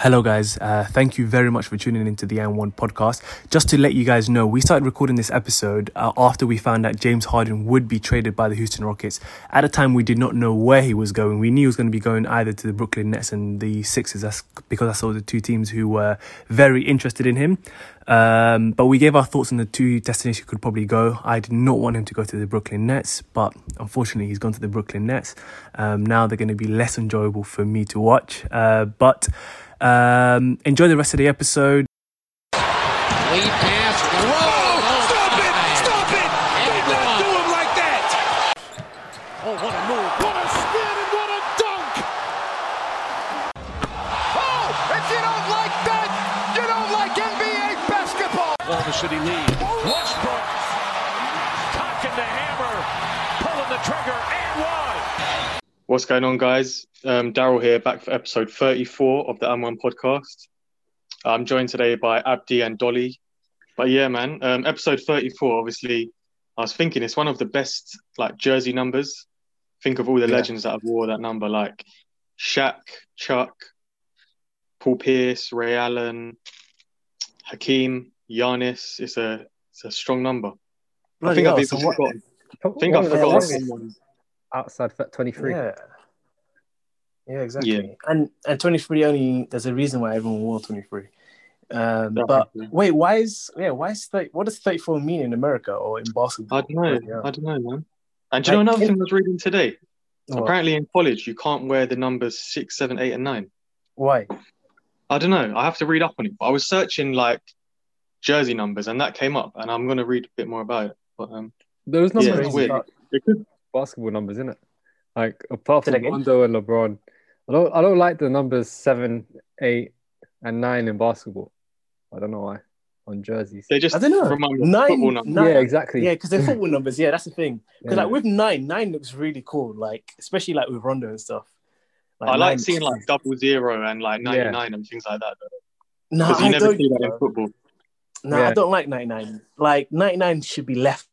Hello, guys. Uh, thank you very much for tuning into the And1 podcast. Just to let you guys know, we started recording this episode uh, after we found out James Harden would be traded by the Houston Rockets. At the time, we did not know where he was going. We knew he was going to be going either to the Brooklyn Nets and the Sixers. That's because I saw the two teams who were very interested in him. Um, but we gave our thoughts on the two destinations he could probably go. I did not want him to go to the Brooklyn Nets, but unfortunately, he's gone to the Brooklyn Nets. Um, now they're going to be less enjoyable for me to watch. Uh, but um, enjoy the rest of the episode. Lead pass. Whoa! Stop it! Stop it! And Do not one. do him like that! Oh, what a move. What a spin and what a dunk! Oh! If you don't like that, you don't like NBA basketball! Oklahoma City lead. Westbrook cocking the hammer, pulling the trigger, and one. What's going on, guys? Um, Daryl here, back for episode 34 of the And1 podcast. I'm joined today by Abdi and Dolly. But yeah, man, um, episode 34, obviously, I was thinking it's one of the best like jersey numbers. Think of all the Yeah. legends that have wore that number, like Shaq, Chuck, Paul Pierce, Ray Allen, Hakeem, Giannis. It's a it's a strong number. I Bloody think I've even so forgotten. I think I've forgotten someone. Outside for 23. Yeah. Yeah, exactly. Yeah. And and 23 only there's a reason why everyone wore 23. Um, Yeah, but wait, why is yeah, why is 30, what does 34 mean in America or in basketball? I don't know. Yeah. I don't know, man. And do you know another in- thing I was reading today? What? Apparently, in college, you can't wear the numbers six, seven, eight, and nine. Why? I don't know. I have to read up on it. I was searching like jersey numbers, and that came up, and I'm gonna read a bit more about it. But um, Those Yeah, numbers it's are weird. Not basketball numbers, isn't it? Like apart from? Rondo and LeBron, I don't I don't like the numbers seven, eight, and nine in basketball. I don't know why on jerseys. they just I don't know. remind me um, of Nine- nine- yeah, exactly. Yeah, because they're football numbers. Yeah, that's the thing. Because Yeah. like with nine, nine looks really cool. Like especially like with Rondo and stuff. I like nine- seeing like double zero and like Yeah. 99 and things like that. No, you I never don't. see that in football. No, Yeah. I don't like 99. Like 99 should be left.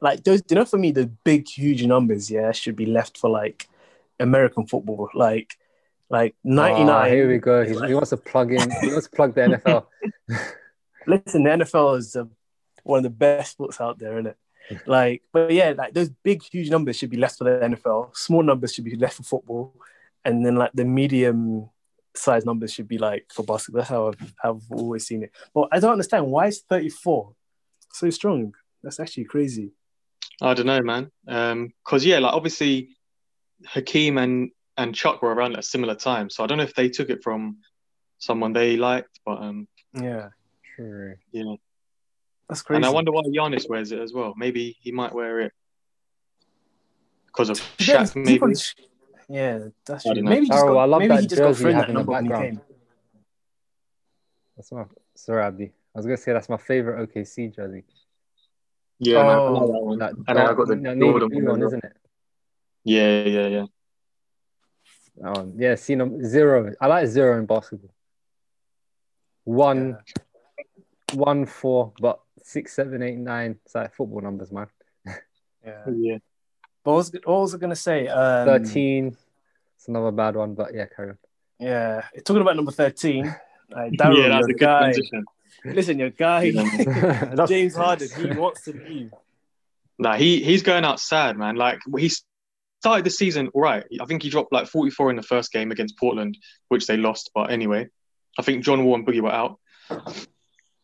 Like those, you know, for me, the big, huge numbers, yeah, should be left for like American football. Like, like 99. Ah, here we go. He, like- he wants to plug in. He wants to plug the NFL. Listen, the NFL is uh, one of the best sports out there, isn't it? Like, but yeah, like those big, huge numbers should be left for the NFL. Small numbers should be left for football, and then like the medium size numbers should be like for basketball. That's how I've, I've always seen it. But I don't understand why is 34 so strong. That's actually crazy. I don't know, man. Um, cause yeah, like obviously Hakeem and and Chuck were around at a similar time, so I don't know if they took it from someone they liked, but um, Yeah, True. yeah. that's crazy. And I wonder why Giannis wears it as well. Maybe he might wear it because of Yeah, Shaq, people- maybe. Yeah, that's true. don't. Maybe just Oh, got, I love maybe that he just got jersey thrown that having the number when he came. That's my sorry, Abdi. I was gonna say that's my favorite OKC jersey. Yeah, man, I Oh. like that one. That, And then I got the that Jordan one one, isn't it? Yeah, yeah, yeah. That one. Yeah, see num- zero. I like zero in basketball. One, one, four, but six, seven, eight, nine. It's like football numbers, man. Yeah. Yeah. But what was, what was I going to say? Um, Thirteen. It's another bad one, but yeah, carry on. Yeah. Talking about number 13. Like, yeah, that's a good guy. transition. Listen, your guy, James Harden, he wants to leave. Nah, he he's going out sad, man. Like he started the season all right. I think he dropped like 44 in the first game against Portland, which they lost. But anyway, I think John Wall and Boogie were out.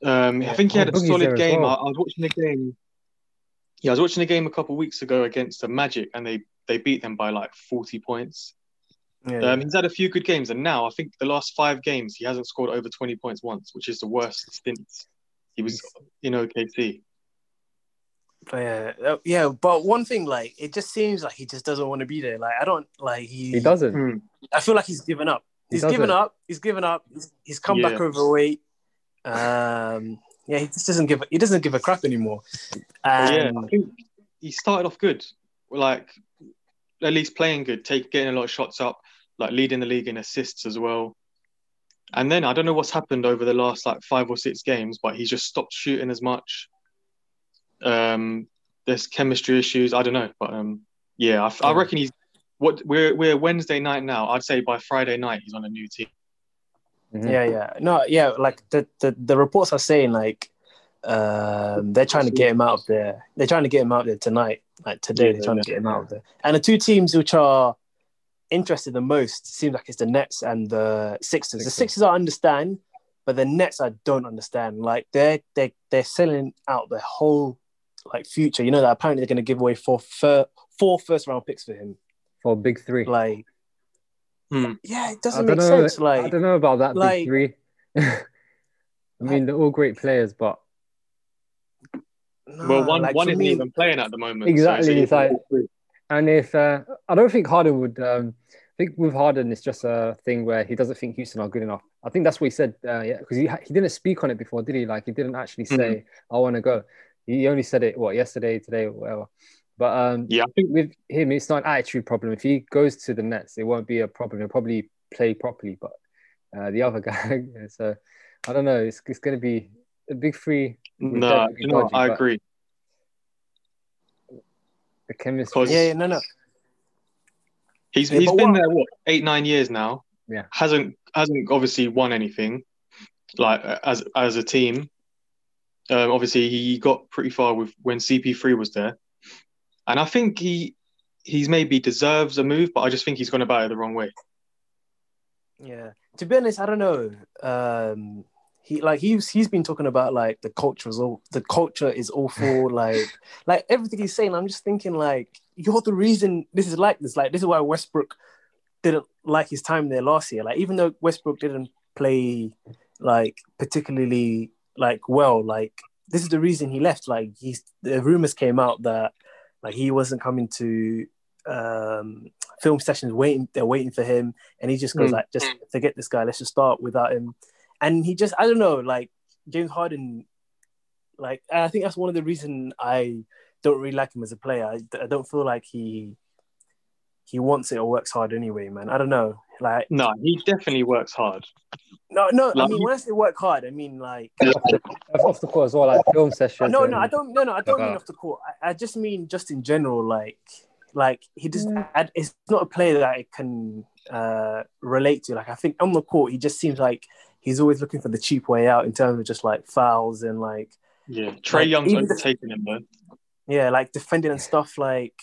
Um, I think he had Oh, a Boogie's solid game. well. I, I was watching the game. Yeah, I was watching the game a couple of weeks ago against the Magic, and they they beat them by like 40 points. Yeah. Um, he's had a few good games, and now I think the last five games he hasn't scored over 20 points once, which is the worst since he was in OKC. But yeah, uh, yeah. But one thing, like, it just seems like he just doesn't want to be there. Like, I don't like he. He doesn't. Hmm. I feel like he's given up. He He's given doesn't. up. He's given up. He's, he's come back Yeah. overweight. Um, yeah, he just doesn't give. a- He doesn't give a crap anymore. But yeah, I think he started off good, like at least playing good, take getting a lot of shots up, like leading the league in assists as well. And then I don't know what's happened over the last like five or six games, but he's just stopped shooting as much. Um, there's chemistry issues. I don't know, but um, yeah, I, I reckon he's what we're we're Wednesday night now. I'd say by Friday night he's on a new team. Mhm. Yeah, yeah. No, yeah, like the, the, the reports are saying like um they're trying to get him out of there. They're trying to get him out there tonight. Like today, they're trying to get him out of there. And the two teams which are interested the most seems like it's the Nets and the Sixers. The Sixers. Sixers I understand, but the Nets I don't understand. Like they're they they're selling out their whole like future. You know that apparently they're going to give away four fir- four first round picks for him. For big three. Like, Hmm. yeah, it doesn't make know. sense. Like, I don't know about that like- big three. I mean, they're all great players, but nah, Well, one like, one isn't me- even playing at the moment. Exactly, it's it's like- and if uh, I don't think Harden would, um, I think with Harden it's just a thing where he doesn't think Houston are good enough. I think that's what he said. Uh, yeah, because he he didn't speak on it before, did he? Like he didn't actually say, Mm-hmm. "I want to go." He only said it what yesterday, today, or whatever. But um, yeah, I think with him, it's not an attitude problem. If he goes to the Nets, it won't be a problem. He'll probably play properly. But uh, the other guy, so I don't know. It's, it's going to be a big three. no, definitely you know, dodgy, I agree. The chemistry. Because- Yeah, yeah, no, no. He's Yeah, he's but been what- there what eight nine years now. Yeah. hasn't hasn't obviously won anything like as as a team. Um, obviously, he got pretty far with when CP3 was there, and I think he he's maybe deserves a move, but I just think he's gone about it the wrong way. Yeah. To be honest, I don't know. Um he like he's he's been talking about like the culture is all the culture is awful, like like everything he's saying, I'm just thinking like you're the reason this is like this. Like this is why Westbrook didn't like his time there last year. Like even though Westbrook didn't play like particularly like well, like this is the reason he left. Like he's the rumors came out that like he wasn't coming to um film sessions waiting they're waiting for him and he just goes Mm. like just forget this guy let's just start without him and he just i don't know like james harden like i think that's one of the reasons i don't really like him as a player i, I don't feel like he he wants it or works hard anyway man i don't know like No, he definitely works hard. no no i Like- mean when i say work hard i mean like off the, court as well, like film sessions. no, and- no, I don't. No, no, I don't mean off the court. I, I just mean just in general. Like, like he just. I, it's not a player that I can uh, relate to. Like, I think on the court, he just seems like he's always looking for the cheap way out in terms of just like fouls and like Yeah, Trae Like, Young's even the- him though. yeah, like defending and stuff. Like,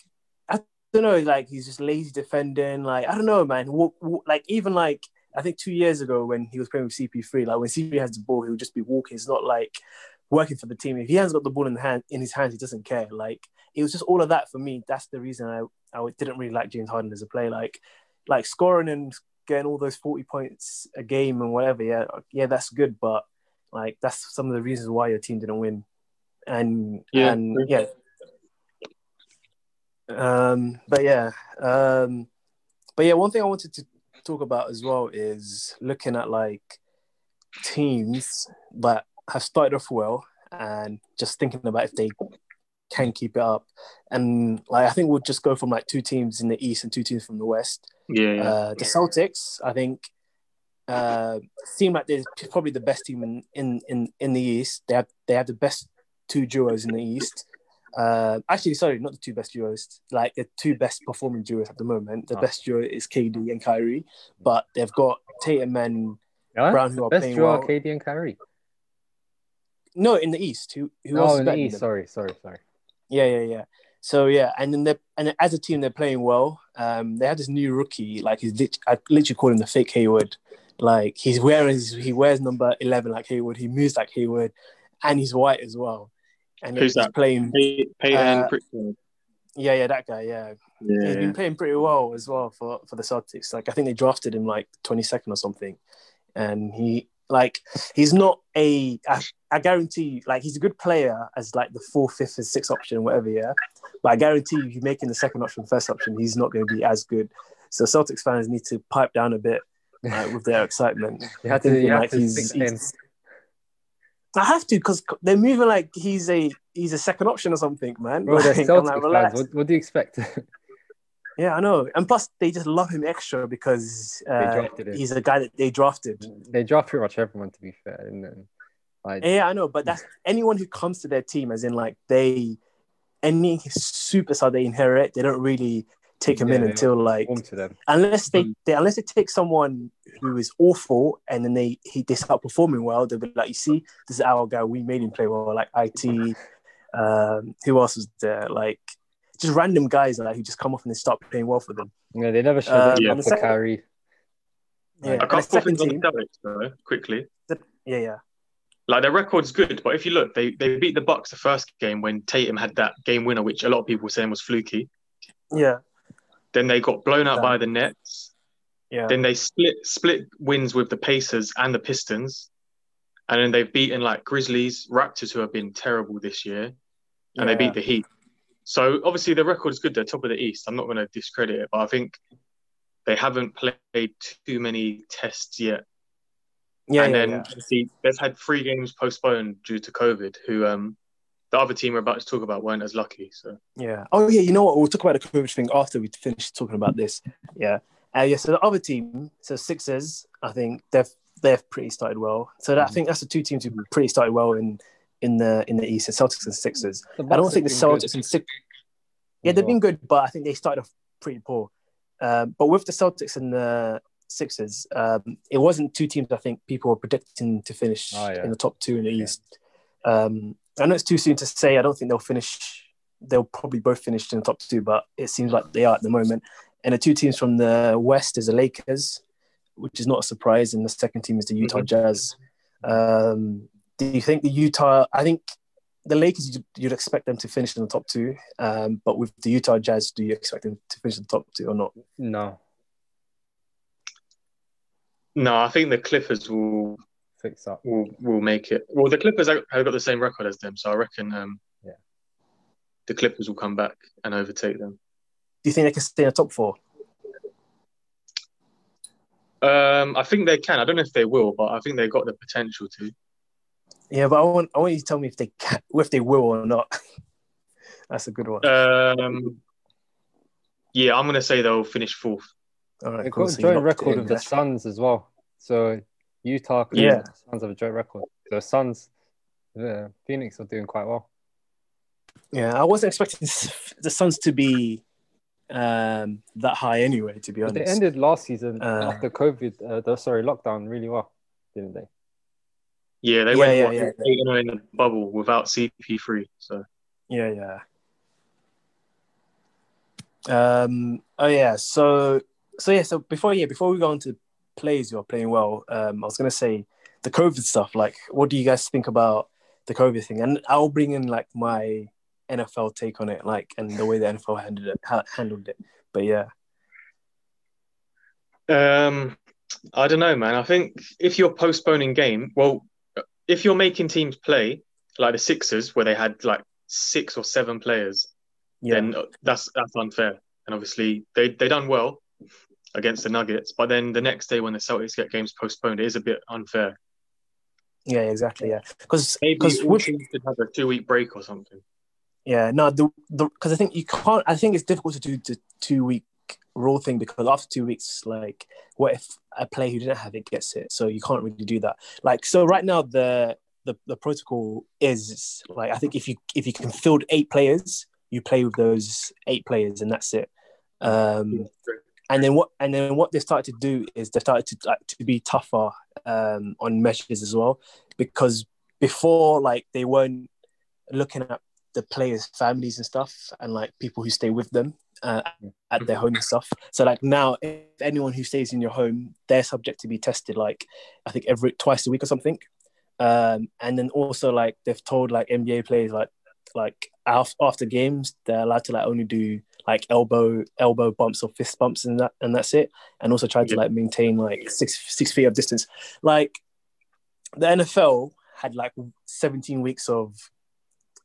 I don't know. Like, he's just lazy defending. Like, I don't know, man. Walk, walk, like, even like I think two years ago when he was playing with CP3, like when CP has the ball, he'll just be walking. It's not like working for the team. If he hasn't got the ball in the hand in his hands, he doesn't care. Like it was just all of that for me. That's the reason I I didn't really like James Harden as a player. Like like scoring and getting all those forty points a game and whatever. Yeah, yeah, that's good. But like that's some of the reasons why your team didn't win. And Yeah, and yeah. Um, but yeah, um, but yeah, one thing I wanted to talk about as well is looking at like teams that have started off well and just thinking about if they can keep it up. And like I think we'll just go from like two teams in the east and two teams from the west. Yeah, yeah. Uh, the Celtics, I think, uh, seem like they're probably the best team in, in, in, in the East. They have they have the best two duos in the East. Uh, actually, sorry, not the two best duos. Like the two best performing duos at the moment. The Oh. best duo is KD and Kyrie, but they've got Tatum and Yeah? Brown who are Best playing draw, well. KD and Kyrie. no in the East. Who who else Oh, is in the East. them? Sorry, sorry, sorry. Yeah, yeah, yeah. So yeah, and then they and as a team they're playing well. Um, they had this new rookie, like he's lit- I literally call him the fake Hayward. Like he's wearing he wears number eleven like Hayward. He moves like Hayward, and he's white as well. And Who's he's that? playing. Pay, Payton uh, Pritchard. Yeah, yeah, that guy. Yeah, He's been playing pretty well as well for for the Celtics. Like I think they drafted him like twenty second or something, and he like he's not a I, guarantee you, like he's a good player as like the fourth, fifth, and sixth option, whatever. Yeah, but I guarantee you, if you making the second option, first option, he's not going to be as good. So Celtics fans need to pipe down a bit uh, with their excitement. You have to, Thinking you have like to he's- he's- I have to because they're moving like he's a he's a second option or something, man. Bro, Like, I'm like, fans. What, what do you expect? Yeah, I know. And plus, they just love him extra because uh, he's a guy that they drafted. They draft pretty much everyone, to be fair. And then, like, Yeah, I know. But that's anyone who comes to their team, as in like they, any superstar they inherit, they don't really take them Yeah, in until like to them. unless they, they unless they take someone who is awful and then they he they start performing well, they'll be like, you see, this is our guy. We made him play well. Like it, um, who else was there? Like just random guys like who just come off and they start playing well for them. Yeah, they never show that yeah. love the for second- Kyrie. Yeah, A and the couple second things on the Celtics though, quickly. yeah, yeah, Like their record's good, but if you look, they they beat the Bucks the first game when Tatum had that game winner, which a lot of people were saying was fluky. yeah, Then they got blown out by the Nets. yeah. Then they split split wins with the Pacers and the Pistons, and then they've beaten like Grizzlies, Raptors, who have been terrible this year, and they beat the Heat. So obviously the record is good. They're top of the East. I'm not going to discredit it, but I think they haven't played too many tests yet. Yeah, and yeah, then yeah. obviously they've had three games postponed due to COVID. Who um the other team we're about to talk about weren't as lucky. So Yeah. Oh yeah. You know what? We'll talk about the COVID thing after we finish talking about this. Yeah. Uh, yeah. So the other team, so Sixers, I think they've they've pretty started well. So that, I think that's the two teams who pretty started well in in the in the East, the Celtics and Sixers. I don't think the have good Celtics and Sixers. Yeah, they've been good, but I think they started off pretty poor. Um, but with the Celtics and the Sixers, um, it wasn't two teams I think people were predicting to finish Oh, yeah. in the top two in the East. Um, I know it's too soon to say. I don't think they'll finish. They'll probably both finish in the top two, but it seems like they are at the moment. And the two teams from the West is the Lakers, which is not a surprise, and the second team is the Utah Mhm. Jazz. Um, do you think the Utah? I think the Lakers you'd, you'd expect them to finish in the top two, um, but with the Utah Jazz, do you expect them to finish in the top two or not? No, no, I think the Clippers will fix up. will will make it. Well, the Clippers have have got the same record as them, so I reckon um Yeah. the Clippers will come back and overtake them. Do you think they can stay in the top four? Um, I think they can. I don't know if they will, but I think they've got the potential to. Yeah, but I want I want you to tell me if they can, if they will or not. That's a good one. Um, yeah, I'm gonna say they'll finish fourth. All right, They've cool. got a So joint record in, with the that's- Suns as well. So Utah, Clippers, Yeah. and the Suns have a joint record. The Suns, yeah, Phoenix are doing quite well. Yeah, I wasn't expecting the Suns to be um, that high anyway. To be But honest, they ended last season Uh, after COVID, uh, the, sorry, lockdown really well, didn't they? Yeah, they Yeah, went yeah, what, yeah. eight and oh in the bubble without CP3. So Yeah, yeah. Um. Oh yeah. So so yeah. So before yeah before we go on to plays who are playing well, um, I was gonna say the COVID stuff. Like, what do you guys think about the COVID thing? And I'll bring in like my NFL take on it, like and the way the NFL handled it. Ha- handled it. But yeah, Um, I don't know, man. I think if you're postponing game, well, if you're making teams play like the Sixers, where they had like six or seven players, yeah, then that's that's unfair. And obviously, they they done well against the Nuggets, but then the next day when the Celtics get games postponed, it is a bit unfair. yeah, exactly. Yeah, because Maybe because teams should have a two week break or something. Yeah, no, the the because I think you can't. I think it's difficult to do the two week rule thing because after two weeks, like, what if a player who didn't have it gets it? So you can't really do that. Like, so right now the the, the protocol is like I think if you if you can field eight players, you play with those eight players and that's it. Um, and then what and then what they started to do is they started to like to be tougher um, on measures as well because before like they weren't looking at the players' families and stuff and like people who stay with them uh, at their home and stuff. So like now, if anyone who stays in your home, they're subject to be tested like I think every twice a week or something. Um, and then also like they've told like NBA players like like after games they're allowed to like only do like elbow elbow bumps or fist bumps and that and that's it. And also try to like maintain like six six feet of distance. Like the NFL had like 17 weeks of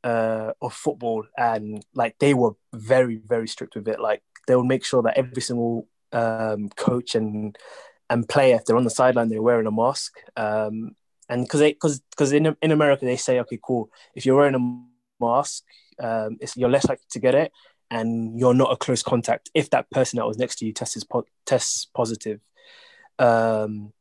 uh, of football, and like they were very very strict with it. Like they would make sure that every single um, coach and and player, if they're on the sideline, they're wearing a mask. Um, and because because because in in America they say, okay, cool, if you're wearing a mask, um, it's, you're less likely to get it, and you're not a close contact if that person that was next to you tests po- tests positive. Um,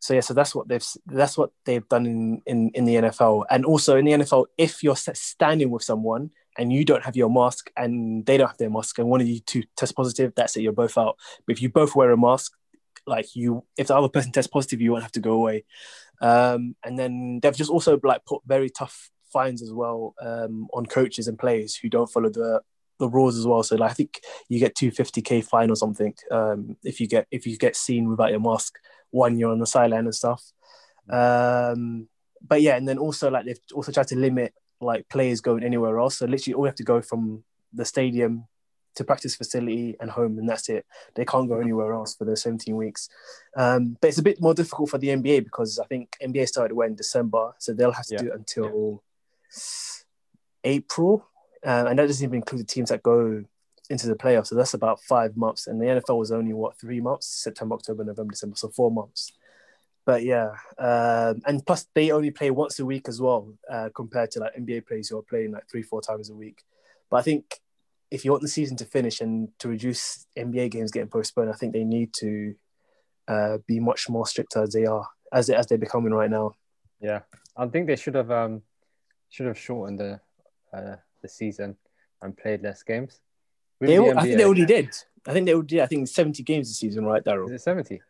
So yeah, so that's what they've that's what they've done in in in the NFL, and also in the NFL, if you're standing with someone and you don't have your mask and they don't have their mask, and one of you two test positive, that's it, you're both out. But if you both wear a mask, like you, if the other person tests positive, you won't have to go away. Um, and then they've just also like put very tough fines as well um, on coaches and players who don't follow the the rules as well. So like, I think you get two fifty k fine or something um, if you get if you get seen without your mask one year on the sideline and stuff. Um, but yeah, and then also like they've also tried to limit like players going anywhere else. So literally, all you have to go from the stadium to practice facility and home, and that's it. They can't go anywhere else for those 17 weeks. Um, but it's a bit more difficult for the NBA because I think NBA started when December, so they'll have to Yeah. do it until April, uh, and that doesn't even include the teams that go into the playoffs. So that's about five months, and the NFL was only what three months: September, October, November, December, so four months. But yeah, um, and plus they only play once a week as well, uh, compared to like NBA players who are playing like three, four times a week. But I think if you want the season to finish and to reduce NBA games getting postponed, I think they need to uh, be much more stricter as they are, as they, as they're becoming right now. Yeah, I think they should have um should have shortened the uh, the season and played less games. They, the I think they NBA already did. I think they already did. I think seventy games this season, right, Is Daryl? it seventy?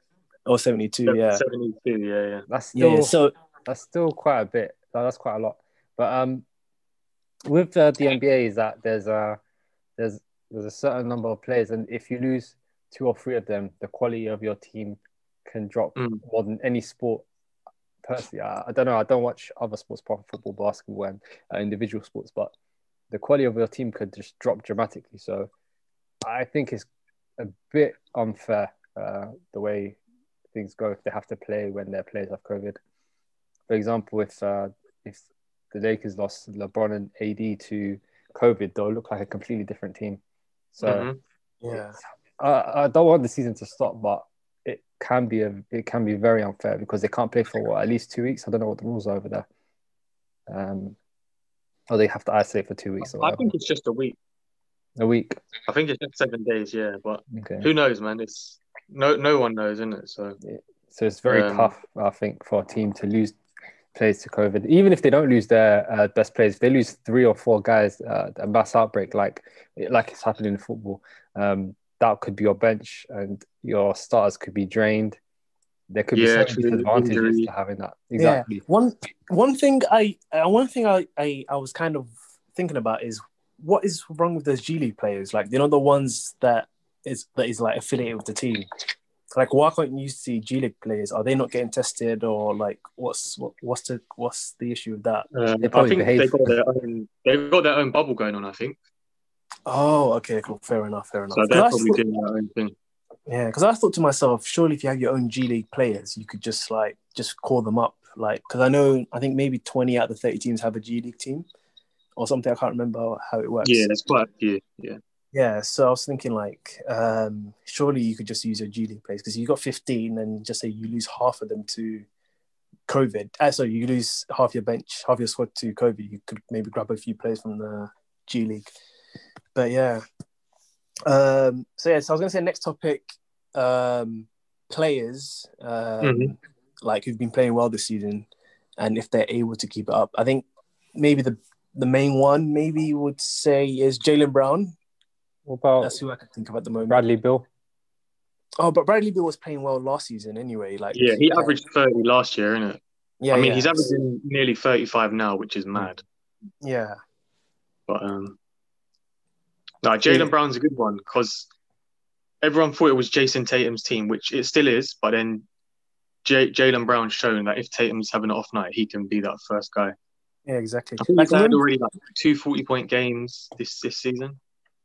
Or seventy-two? Yeah. 72, yeah, yeah. That's still Yeah. So that's still quite a bit. That's quite a lot. But um, with uh, the NBA is that there's a there's there's a certain number of players, and if you lose two or three of them, the quality of your team can drop Mm. more than any sport. Personally, I, I don't know. I don't watch other sports, apart from football, basketball, and uh, individual sports, but the quality of your team could just drop dramatically. So I think it's a bit unfair uh, the way things go if they have to play when their players have COVID. For example, if uh, if the Lakers lost LeBron and AD to COVID, they'll look like a completely different team. So Mhm. yeah. I, I don't want the season to stop, but it can be a it can be very unfair because they can't play for what, at least two weeks. I don't know what the rules are over there. Um, or they have to isolate for two weeks or I whatever. think it's just a week. a week. I think it's just seven days, yeah. But Okay. who knows, man? It's no no one knows, isn't it? So So it's very Um, tough, I think, for a team to lose players to COVID. Even if they don't lose their uh, best players, if they lose three or four guys, uh, a mass outbreak like like it's happening in football. Um, that could be your bench, and your starters could be drained. There could be Yeah, so many disadvantages Injury. to having that. Exactly. Yeah. One one thing I uh, one thing I, I I was kind of thinking about is what is wrong with those G League players? Like you know the ones that is that is like affiliated with the team. Like why can't you see G League players? Are they not getting tested or like what's what, what's the what's the issue with that? um, They I probably think behave. they've got their own they've got their own bubble going on. I think Oh, okay, cool, fair enough, fair enough. so 'Cause they're probably thought- doing their own thing. Yeah, because I thought to myself, surely if you have your own G League players, you could just like just call them up, like because I know I think maybe twenty out of the thirty teams have a G League team or something. I can't remember how it works. Yeah, there's quite a few. Yeah, Yeah, so I was thinking like, um, surely you could just use your G League players because you got fifteen, and just say you lose half of them to COVID. Uh, so you lose half your bench, half your squad to COVID. You could maybe grab a few players from the G League. But yeah, um, so yeah, so I was gonna say next topic, um, players um, Mhm. like who've been playing well this season, and if they're able to keep it up. I think maybe the the main one maybe would say is Jaylen Brown. What about That's who I can think of at the moment. Bradley Beal? Oh, but Bradley Beal was playing well last season anyway. Like yeah, he uh, averaged thirty last year, isn't it? Yeah, I mean, yeah. he's averaging nearly thirty-five now, which is mad. Yeah, But um, no, Jaylen Yeah. Brown's a good one because everyone thought it was Jayson Tatum's team, which it still is. But then J- Jaylen Brown's shown that if Tatum's having an off night, he can be that first guy. yeah, exactly. I think Like, he's had already like two 40 point games this this season.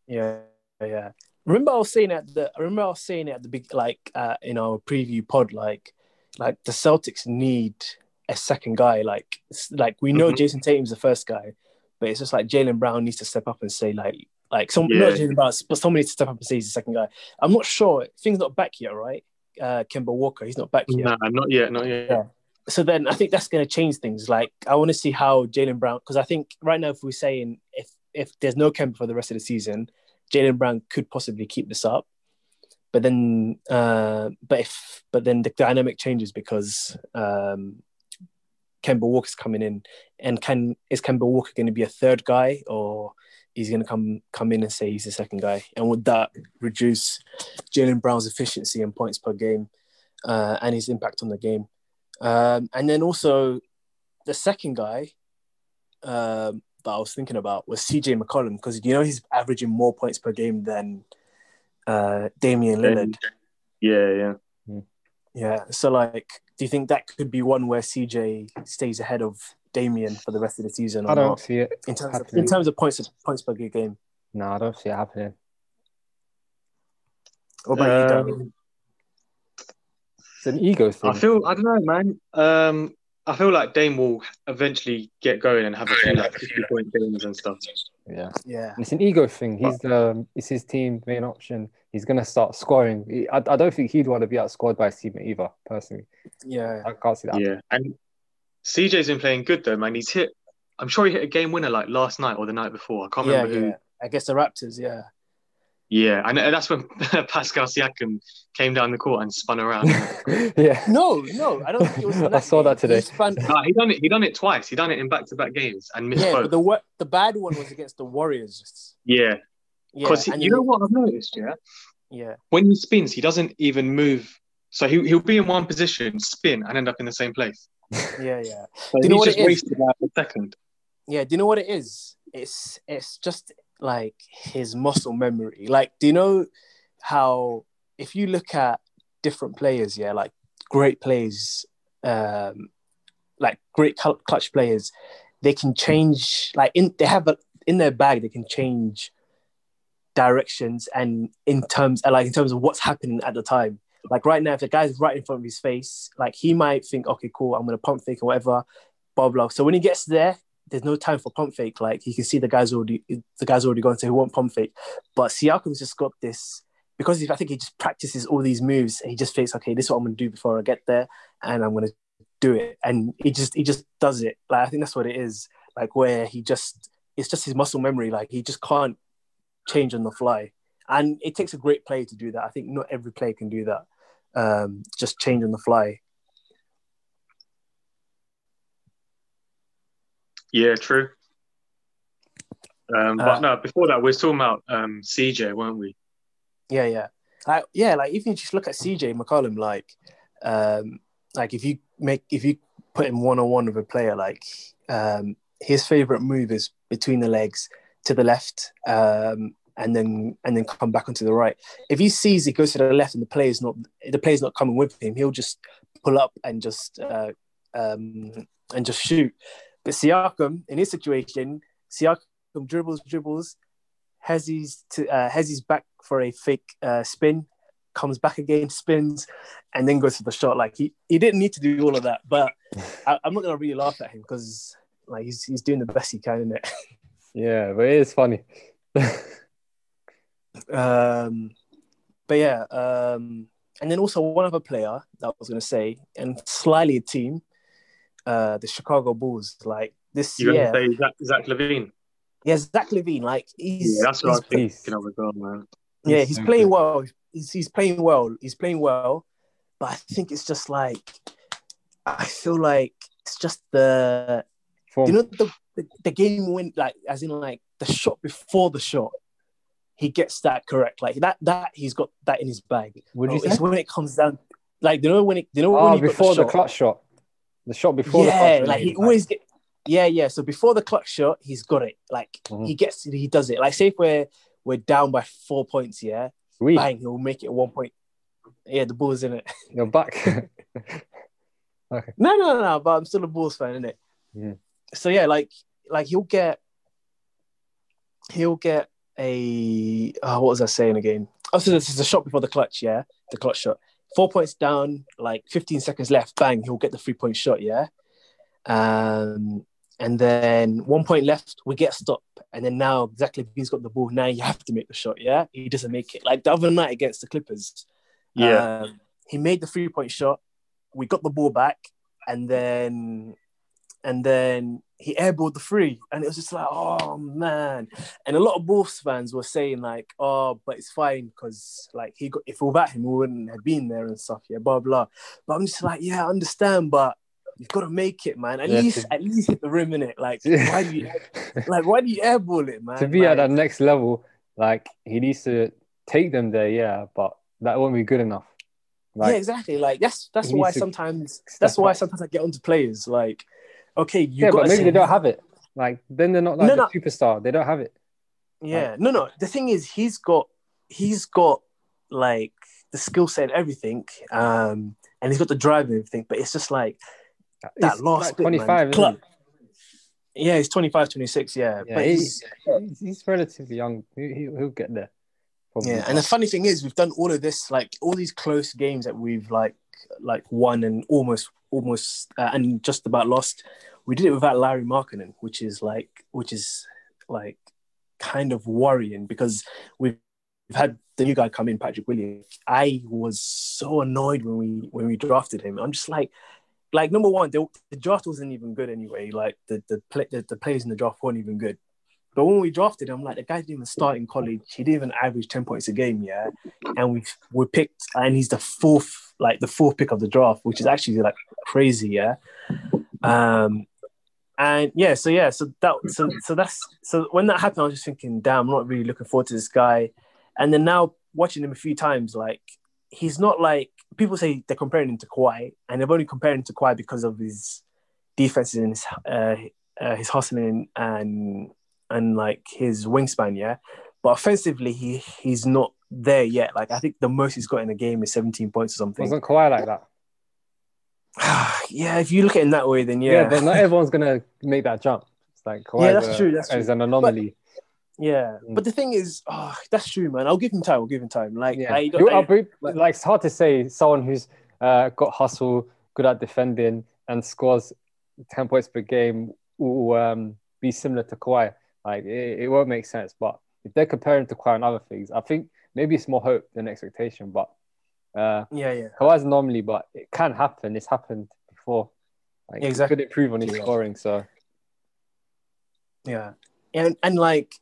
Yeah, yeah. Remember, I was saying at the. I remember I was saying it at the big, like, uh, in our preview pod, like, like the Celtics need a second guy. Like, like we know Mhm. Jayson Tatum's the first guy, but it's just like Jaylen Brown needs to step up and say, like, like Yeah. not Jaylen Brown, but somebody needs to step up and say he's the second guy. I'm not sure. Things not back yet, right? Uh, Kemba Walker, he's not back yet. Nah, not yet, not yet. Yeah. so then I think that's going to change things. Like I want to see how Jaylen Brown, because I think right now if we're saying if if there's no Kemba for the rest of the season, Jaylen Brown could possibly keep this up. but then uh, but if but then the dynamic changes because um, Kemba Walker's coming in, and can is Kemba Walker going to be a third guy or he's going to come come in and say he's the second guy, and would that reduce Jaylen Brown's efficiency and points per game uh, and his impact on the game? Um, and then also the second guy um, that I was thinking about was CJ McCollum because you know he's averaging more points per game than uh, Damian Lillard. Yeah, yeah. Yeah. So like, do you think that could be one where CJ stays ahead of Damian for the rest of the season? Or I don't not? see it In terms of happening. in terms of points points per game. No, I don't see it happening. What about Um, you, Dan? It's an ego thing. I feel I don't know, man. Um, I feel like Dame will eventually get going and have a few like fifty point games and stuff. yeah. Yeah. It's an ego thing. He's the it's his team main option. He's gonna start scoring. I, I don't think he'd want to be outscored by his teammate either. Personally, Yeah. I can't see that. Yeah, and CJ's been playing good though, man. He's hit. I'm sure he hit a game winner like last night or the night before. I can't Yeah, remember who. yeah. I guess the Raptors, yeah. Yeah, and that's when Pascal Siakam came down the court and spun around. yeah. No, no, I don't think it was. in I saw game. that today. He spun- no, he done it. He done it twice. He done it in back to back games and missed yeah, both. but the wor- the bad one was against the Warriors. yeah, Yeah, because and you then- know what I've noticed. Yeah, Yeah, when he spins, he doesn't even move. So he he'll be in one position, spin, and end up in the same place. Yeah, yeah. So Do you know what just it is? wasted like a second. Yeah, do you know what it is? It's it's just like his muscle memory. Like, do you know how if you look at different players, yeah, like great players, um, like great cl- clutch players, they can change. Like in they have a, in their bag, they can change directions and in terms like in terms of what's happening at the time. Like right now, if the guy's right in front of his face, like he might think, okay, cool, I'm gonna pump fake or whatever, blah blah. So when he gets there, there's no time for pump fake. Like he can see the guy's already the guy's already gone, so he won't pump fake. But Siakam's just got this because I think he just practices all these moves. He just thinks, okay, this is what I'm gonna do before I get there, and I'm gonna do it. And he just he just does it. Like I think that's what it is. Like where he just it's just his muscle memory. Like he just can't change on the fly. And it takes a great player to do that. I think not every player can do that. Um, just change on the fly. Yeah, true. Um, but Uh, no, before that, we were talking about um, CJ, weren't we? Yeah, yeah. Like, yeah, like even if you just look at CJ McCollum, like, um, like if you make if you put him one on one with a player, like, um, his favorite move is between the legs to the left, um, and then and then come back onto the right. If he sees he goes to the left and the player's not the player's not coming with him, he'll just pull up and just uh, um, and just shoot. But Siakam, in his situation, Siakam dribbles, dribbles, has his to, uh, has his back for a fake uh, spin, comes back again, spins, and then goes for the shot. Like he, he didn't need to do all of that, but I, I'm not gonna really laugh at him because like he's he's doing the best he can in it. Yeah, but it is funny. Um, but yeah, um, and then also one other player that I was gonna say, and slightly a team, uh, the Chicago Bulls. Like this You're year, going to say Zach, Zach LaVine? yeah, Zach LaVine. Like he's Yeah, that's what I he's was Please. thinking of as well, man. Yeah, He's he's so playing good. well. He's, he's playing well. He's playing well, but I think it's just like I feel like it's just the Form. you know the, the the game went like as in like the shot before the shot. He gets that correct. Like that that he's got that in his bag. Would you It's say? when it comes down, like you know when it you know when Oh, he before the, shot? clutch shot. The shot before the yeah, clutch. like he always get. Yeah, yeah. So before the clutch shot, he's got it. Like Mhm. he gets, he does it. Like say if we're we're down by four points, yeah, We, bang, he'll make it one point. Yeah, the Bulls in it. you're back. Okay. No, no, no, but I'm still a Bulls fan, innit? Yeah. So yeah, like like he'll get he'll get a oh, what was I saying again? Oh, so this is a shot before the clutch, yeah, the clutch shot. Four points down, like 15 seconds left, bang, he'll get the three point shot, yeah. Um, and then one point left, we get a stop, and then now exactly he's got the ball. Now you have to make the shot, yeah. He doesn't make it. Like the other night against the Clippers, Yeah. um, he made the three point shot. We got the ball back, and then and then he airballed the three, and it was just like, oh man. And a lot of Wolves fans were saying like, oh, but it's fine because like he got if without him, we wouldn't have been there and stuff. Yeah, blah blah. But I'm just like, yeah, I understand, but you've got to make it, man. At Yeah, least to- at least hit the rim in it. Like, why do you like why do you airball it, man? to be at that next level, like he needs to take them there, yeah, but that won't be good enough. Like, yeah, exactly. Like that's that's why sometimes that's why sometimes I get onto players like, okay, you yeah, got but maybe they don't have it. Like then they're not like No, the no. superstar. They don't have it. Yeah, no, no. The thing is, he's got he's got like the skill set and everything, um, and he's got the drive and everything. But it's just like That He's last like bit, 25, Club- isn't yeah, he's 25, 26, yeah. Yeah, but he's, he's, he's, relatively young. He, he, he'll get there. Probably. yeah, and the funny thing is, we've done all of this, like all these close games that we've like like won and almost almost uh, and just about lost. We did it without Larry Markkanen, which is like which is like kind of worrying because we've had the new guy come in, Patrick Williams. I was so annoyed when we when we drafted him. I'm just like, like number one, the, the draft wasn't even good anyway. Like the the, play, the the players in the draft weren't even good. But when we drafted him, like the guy didn't even start in college. He didn't even average ten points a game, yeah. And we we picked, and he's the fourth, like the fourth pick of the draft, which is actually like crazy, yeah. Um, and yeah, so yeah, so that so so that's so when that happened, I was just thinking, damn, I'm not really looking forward to this guy. And then now watching him a few times, like he's not like people say they're comparing him to Kawhi, and they're only comparing him to Kawhi because of his defenses and his uh, uh, his hustling and and like his wingspan, yeah. But offensively, he he's not there yet. Like I think the most he's got in a game is 17 points or something. Wasn't Kawhi like that? yeah, if you look at it in that way, then Yeah, yeah, but not everyone's gonna make that jump. It's like Kawhi Yeah, that's true, that's is an anomaly. yeah. But the thing is, oh, that's true, man. I'll give him time. I'll give him time. Like yeah, I don't. I'll I, be- like- like it's hard to say someone who's uh, got hustle, good at defending, and scores ten points per game will um, be similar to Kawhi. Like it, it won't make sense. But if they're comparing to Kawhi and other things, I think maybe it's more hope than expectation. But uh, yeah, yeah. Kawhi's normally, but it can happen. It's happened before. Like, Yeah, exactly. could improve on his Yeah. scoring. So Yeah, and and like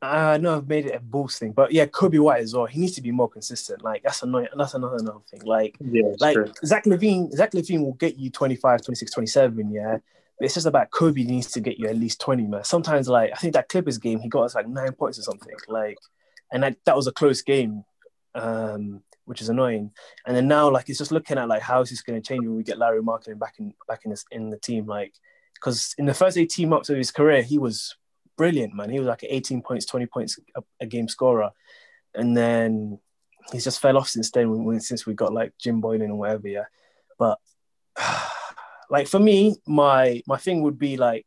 I know I've made it a Bulls thing, but yeah, Coby White as well. He needs to be more consistent. Like that's annoying. That's another another thing. Like Yeah, like true. Zach LaVine, Zach LaVine will get you 25, 26, 27, yeah. It's just about Coby needs to get you at least 20, man. Sometimes like I think that Clippers game, he got us like nine points or something. Like and that, that was a close game. Um, which is annoying. And then now, like, it's just looking at like how is this going to change when we get Larry Markkanen back in back in this in the team, like, because in the first 18 months of his career, he was brilliant, man. He was like an 18 points, 20 points a, a game scorer, and then he's just fell off since then. Since we got like Jim Boylen and whatever, yeah. But like for me, my my thing would be like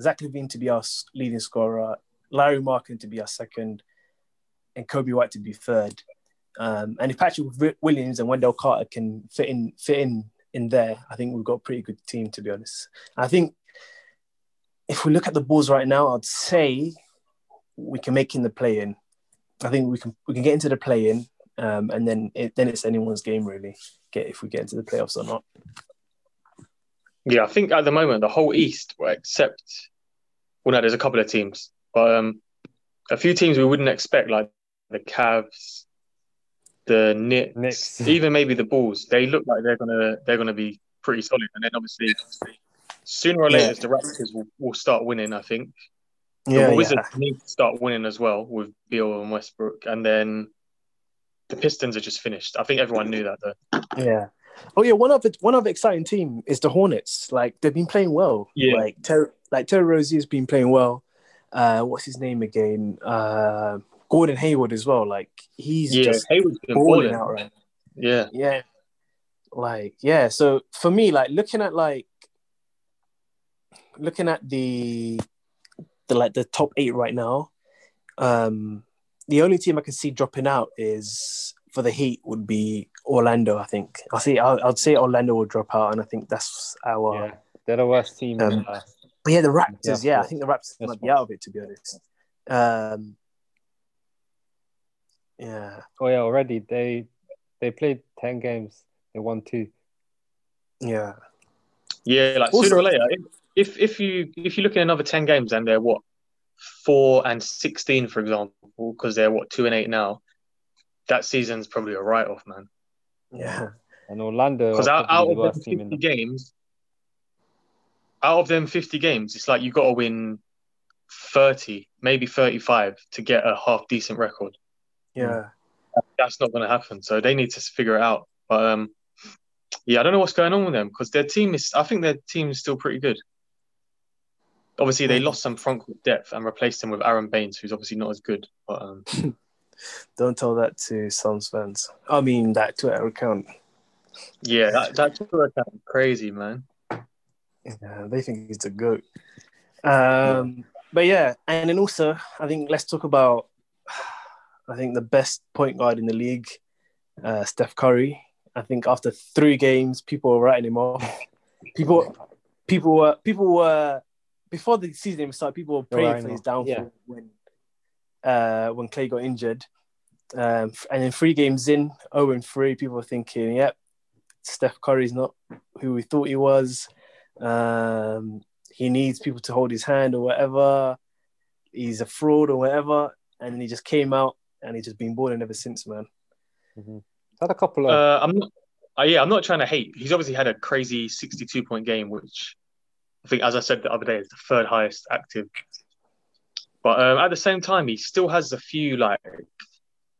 Zach LaVine to be our leading scorer, Larry Markin to be our second, and Coby White to be third. Um, and if Patrick Williams and Wendell Carter can fit in fit in in there, I think we've got a pretty good team to be honest. I think if we look at the Bulls right now, I'd say we can make in the play in. I think we can we can get into the play in, um, and then it, then it's anyone's game really. Get if we get into the playoffs or not. Yeah, I think at the moment the whole East, except well, no, there's a couple of teams, but um, a few teams we wouldn't expect, like the Cavs, the Knicks, Knicks. even maybe the Bulls. They look like they're gonna they're gonna be pretty solid, and then obviously sooner or later Yeah. the Raptors will, will start winning. I think Yeah, the Wizards need to start winning as well with Beal and Westbrook, and then the Pistons are just finished. I think everyone knew that though. Yeah. Oh yeah, one other one other exciting team is the Hornets. Like they've been playing well. Yeah. Like Ter- like Terry Rozier has been playing well. Uh, what's his name again? Uh, Gordon Hayward as well. Like he's yeah, just Hayward's been balling. out right. Yeah, Yeah. Like yeah. So for me, like looking at like looking at the the like the top eight right now, um, the only team I can see dropping out is for the Heat would be Orlando. I think I see. I'll, I'd say Orlando will drop out, and I think that's our. yeah, they're the worst team. Um, uh, But yeah, the Raptors. Yeah, Yeah, I think the Raptors Yes, might be out of it to be honest. Um, yeah, oh yeah, already they they played ten games. They won two. yeah, yeah. Like Also- sooner or later, if, if if you if you look at another ten games and they're what four and sixteen, for example, because they're what two and eight now, that season's probably a write off, man. Yeah. And Orlando Because out, probably out the of worst them team in fifty the games, out of them fifty games, it's like you got to win thirty, maybe thirty-five to get a half decent record. Yeah. That's not going to happen. So they need to figure it out. But um, yeah, I don't know what's going on with them because their team is. I think their team is still pretty good. Obviously, they lost some front court depth and replaced them with Aron Baynes, who's obviously not as good. But um, Don't tell that to Suns fans. I mean, that Twitter account. yeah, that, Twitter that's crazy, man. Yeah, they think he's a goat. Um, but yeah, and then also, I think let's talk about. I think the best point guard in the league, uh, Steph Curry. I think after three games, people were writing him off. People, people were people were before the season even started. People were praying for his off, downfall yeah. when uh, when Clay got injured. Um, and then three games in, 0 and 3, people were thinking, yep, Steph Curry's not who we thought he was. Um, he needs people to hold his hand or whatever. He's a fraud or whatever. And then he just came out and he's just been balling ever since, man. had a couple of Uh, I'm not. Uh, yeah, I'm not trying to hate. He's obviously had a crazy 62 point game, which I think, as I said the other day, is the third highest active. But um, at the same time, he still has a few like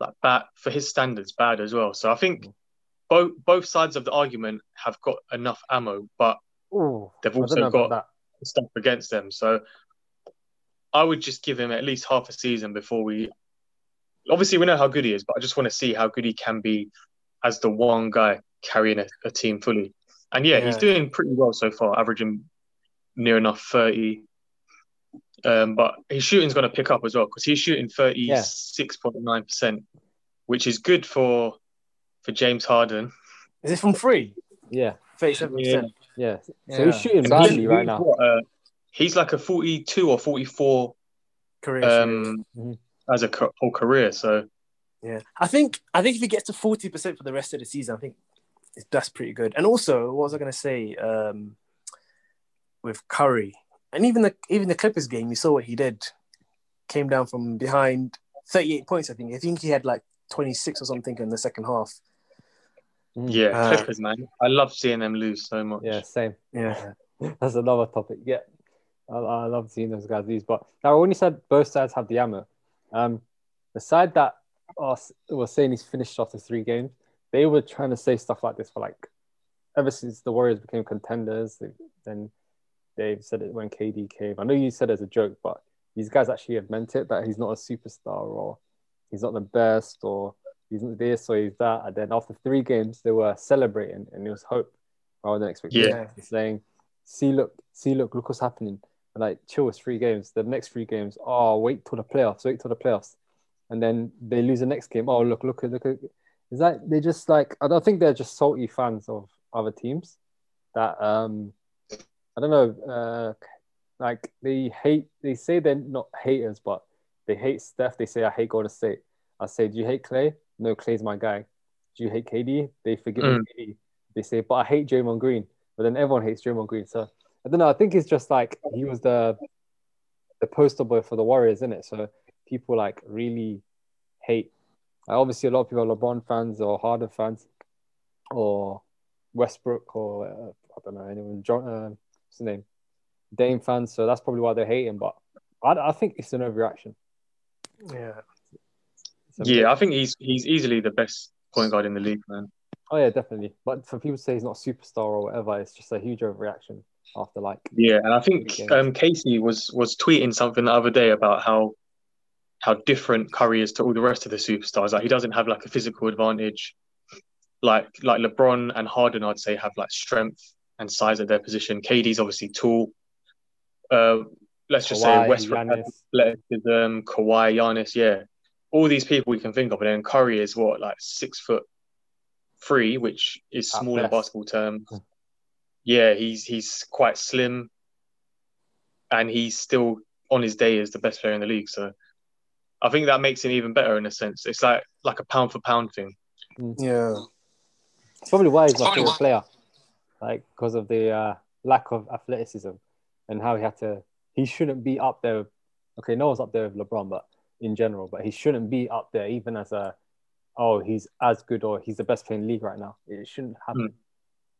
like bad for his standards, bad as well. So I think both both sides of the argument have got enough ammo, but Ooh, they've also got stuff against them. So I would just give him at least half a season before we. Obviously, we know how good he is, but I just want to see how good he can be as the one guy carrying a, a team fully. And yeah, he's doing pretty well so far, averaging near enough 30. Um, but his shooting's going to pick up as well because he's shooting 36.9%, which is good for for James Harden. Is it from three? that. Yeah, 37%. yeah. So Yeah. he's shooting So badly he's- right now. what, uh, he's like a 42 or 44 Career um, Mhm. as a co- whole career. So Yeah, I think I think if he gets to forty percent for the rest of the season, I think that's pretty good. And also, what was I going to say? Um, with Curry, and even the even the Clippers game, you saw what he did. Came down from behind, thirty-eight points. I think. I think he had like twenty-six or something in the second half. Yeah, Uh, Clippers, man. I love seeing them lose so much. Yeah, same. Yeah, That's another topic. Yeah, I, I love seeing those guys lose. But now, when you said both sides have the ammo, um, the side that was, was saying he's finished after three games, they were trying to say stuff like this for like ever since the Warriors became contenders. They, then Dave said it when KD came. I know you said it as a joke, but these guys actually have meant it that he's not a superstar or he's not the best or he's not this or he's that. And then after three games, they were celebrating and it was hope rather than expectation. Yeah. Saying, see, look, see, look, look what's happening. And like, chill, it's three games. The next three games, oh, wait till the playoffs, wait till the playoffs. And then they lose the next game. Oh, look, look, look. look. Is that they just like, I don't think they're just salty fans of other teams that, um, I don't know, uh, like they hate, they say they're not haters, but they hate Steph. They say, I hate Golden State. I say, do you hate Clay? No, Clay's my guy. Do you hate KD? They forgive Mm. KD. They say, but I hate Draymond Green. But then everyone hates Draymond Green. So I don't know. I think it's just like he was the the poster boy for the Warriors, isn't it? So people like really hate. Like, obviously, a lot of people are LeBron fans or Harden fans, or Westbrook or uh, I don't know anyone. John, uh, his name? Dame fans. So that's probably why they hate him. But I, I think it's an overreaction. yeah. It's a bit- Yeah, I think he's he's easily the best point guard in the league, man. Oh yeah, definitely. But for people to say he's not a superstar or whatever, it's just a huge overreaction after like Yeah, and I think um, Casey was was tweeting something the other day about how how different Curry is to all the rest of the superstars. Like he doesn't have like a physical advantage. Like like LeBron and Harden, I'd say have like strength and size at their position. KD's obviously tall. Uh, let's just Kawhi, say Westbrook, has Giannis. athleticism, Kawhi, Giannis, yeah, all these people we can think of. And then Curry is what like six foot three, which is At small in best. basketball terms. Hmm. Yeah, he's he's quite slim, and he's still on his day as the best player in the league. So I think that makes him even better in a sense. It's like like a pound for pound thing. Yeah. It's probably why he's my favorite player, like because of the uh, lack of athleticism. and how he had to. He shouldn't be up there. Okay, no one's up there with LeBron, but in general, but he shouldn't be up there even as a. Oh, he's as good or he's the best player in the league right now. It shouldn't happen.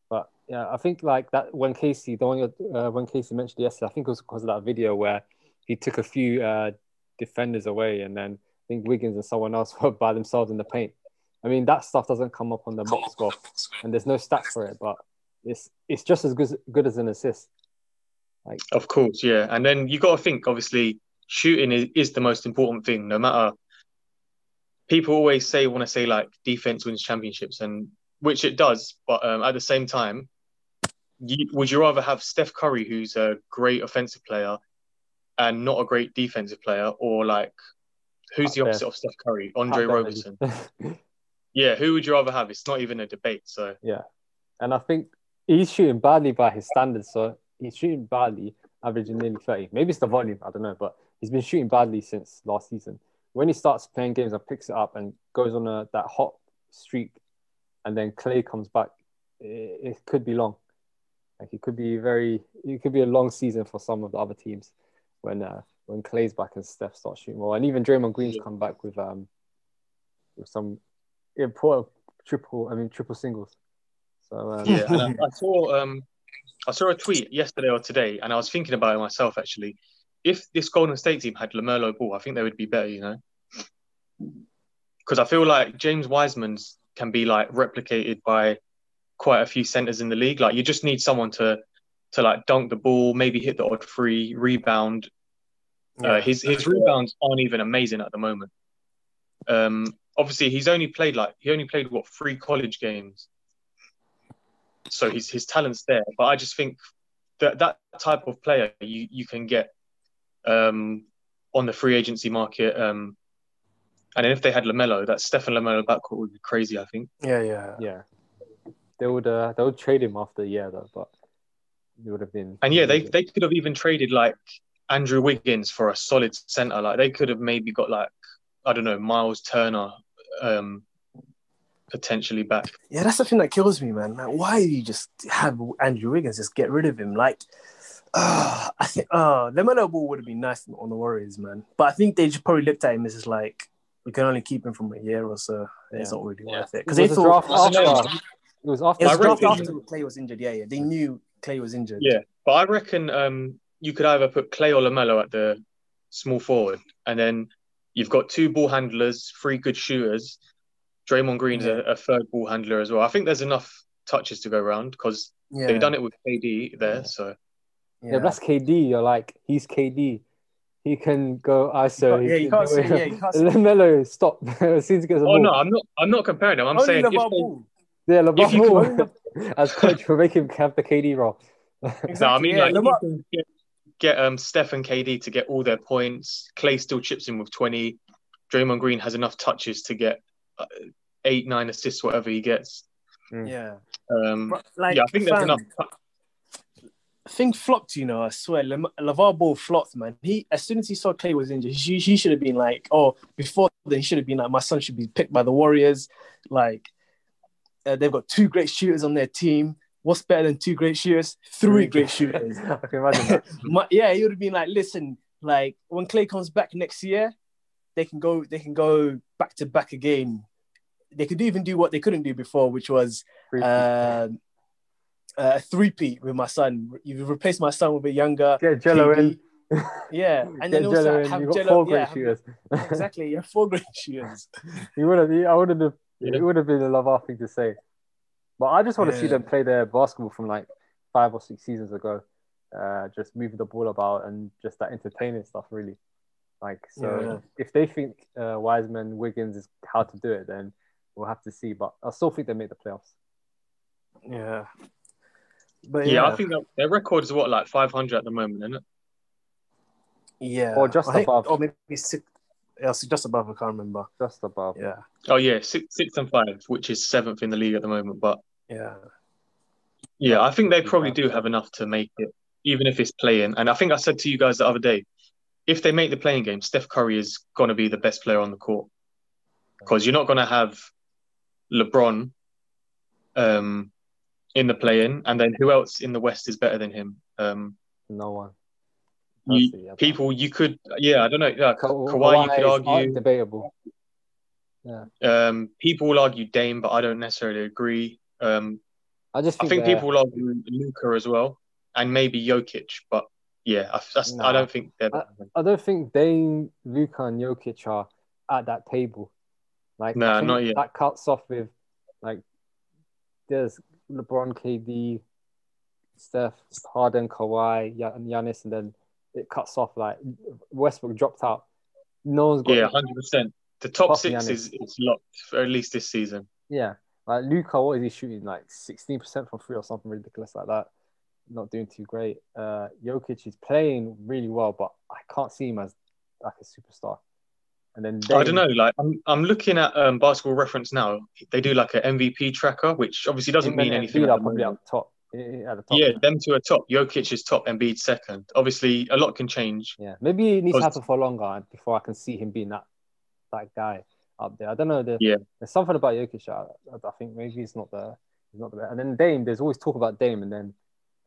But yeah, I think like that when Casey, the one uh, when Casey mentioned yesterday, I think it was because of that video where he took a few uh, defenders away, and then I think Wiggins and someone else were by themselves in the paint. I mean, that stuff doesn't come up on the box score, and there's no stats for it, but it's it's just as good, good as an assist. Like, Of course, yeah. And then you got to think, obviously, shooting is, is the most important thing. No matter, people always say, want to say like defense wins championships, and which it does. But um, at the same time, you, would you rather have Steph Curry, who's a great offensive player and not a great defensive player, or like who's the opposite of Steph Curry, Andre Roberson? Yeah, who would you rather have? It's not even a debate. So yeah, and I think he's shooting badly by his standards. So he's shooting badly, averaging nearly thirty. Maybe it's the volume, I don't know, but he's been shooting badly since last season. When he starts playing games and picks it up and goes on a, that hot streak, and then Clay comes back, it, it could be long. Like it could be very, it could be a long season for some of the other teams when uh, when Clay's back and Steph starts shooting well, and even Draymond Green's come back with um with some important triple, I mean triple singles. So um, yeah, I, I saw um, I saw a tweet yesterday or today, and I was thinking about it myself actually. If this Golden State team had Lamelo Ball, I think they would be better, you know, because I feel like James Wiseman's can be like replicated by quite a few centers in the league. Like you just need someone to to like dunk the ball, maybe hit the odd free, rebound. Uh, his his rebounds aren't even amazing at the moment. Um, obviously, he's only played like he only played what three college games, so his his talent's there. But I just think that that type of player you you can get um, on the free agency market. Um, and if they had Lamelo, that Stephen Lamelo backcourt would be crazy. I think. Yeah, yeah. yeah, they would uh, they would trade him after a year though, but it would have been. And yeah, they they could have even traded like Andrew Wiggins for a solid center. Like they could have maybe got like I don't know Miles Turner um, potentially back. Yeah, that's the thing that kills me, man. Like, why do you just have Andrew Wiggins? Just get rid of him. Like, uh, I think uh, Lamelo Ball would have been nice on the Warriors, man. But I think they just probably looked at him as just like we can only keep him from a year or so. It's not really Yeah. worth it It because they was a thought draft after. It was after. it was I draft after Clay was injured. Yeah, yeah. They knew Clay was injured. Yeah, but I reckon um, you could either put Clay or Lamelo at the small forward, and then you've got two ball handlers, three good shooters. Draymond Green's a, a third ball handler as well. I think there's enough touches to go around because yeah. they've done it with KD there. So Yeah, but that's KD. You're like, he's KD. He can go ISO. Yeah, you can can't do say. Yeah, you can't say. Lamelo, stop. as soon as he gets the oh ball. no, I'm not. I'm not comparing them. I'm Only saying if LeVar they- Ball. Yeah, If you LeBron as coach for making him have the KD role. No, I Exactly, mean yeah, like LeBron- get, get um Steph and KD to get all their points. Clay still chips in with twenty. Draymond Green has enough touches to get uh, eight, nine assists, whatever he gets. Yeah. Um, like, yeah, I think there's fam, enough. thing flopped, you know. I swear, Lam- LeVar Ball flopped, man. He as soon as he saw Clay was injured, he, he should have been like, oh, before then he should have been like, my son should be picked by the Warriors. Like, uh, they've got two great shooters on their team. What's better than two great shooters? Three great shooters. I can imagine that. My, yeah, he would have been like, listen, like when Clay comes back next year, they can go, they can go back to back again. They could even do what they couldn't do before, which was um, uh, a three-peat with my son. You replace my son with a younger. Get Jello KD. in. Yeah, and Get then also Jello in. have You've got Jello. four great yeah, have- shooters. exactly. You have four great shooters. you would have. I would have. Yeah. It would have been a love thing to say. But I just want to see them play their basketball from like five or six seasons ago. Uh, just moving the ball about and just that entertaining stuff, really. Like, so Yeah. if they think uh, Wiseman, Wiggins is how to do it, then we'll have to see. But I still think they make the playoffs. Yeah, but Yeah, yeah, I think that their record is what like 500 at the moment, isn't it? yeah, Or just I think- above. or maybe six. Yeah, just above. I can't remember. Just above. Yeah, Oh yeah, six, six and five, which is seventh in the league at the moment. But yeah, yeah, I think they probably do have enough to make it, even if it's play-in. And I think I said to you guys the other day, if they make the play-in game, Steph Curry is going to be the best player on the court because you're not going to have LeBron um, in the play-in, and then who else in the West is better than him? Um, No one. You, I people, you could, yeah, I don't know. Yeah, Ka- Kawhi, you could argue. debatable. Yeah. Um, people will argue Dame, but I don't necessarily agree. Um, I just I think, think they're- people will argue Luka as well, and maybe Jokic. But yeah, I. I don't think they're. I don't think Dame, Luka, and Jokic are at that table. Like, think not yet. That cuts off with like there's LeBron, KD, Steph, Harden, Kawhi, and Giannis, and then it cuts off like Westbrook dropped out. No one's got yeah, hundred percent. The top six Giannis. is, is locked for at least this season. Yeah, like Luka, what is he shooting? Like sixteen percent from three or something ridiculous like that. Not doing too great. Uh, Jokic is playing really well, but I can't see him as like a superstar. And then I don't know. Like I'm, I'm looking at um, Basketball Reference now. They do like an MVP tracker, which obviously doesn't mean anything. At are the probably up top. At the top. Yeah, them two are top. Jokic is top, Embiid second. Obviously, a lot can change. Yeah, maybe it needs to happen for longer before I can see him being that that guy up there. I don't know. There, Yeah. there's something about Jokic. I, I think maybe he's not the he's not the best. And then Dame, there's always talk about Dame, and then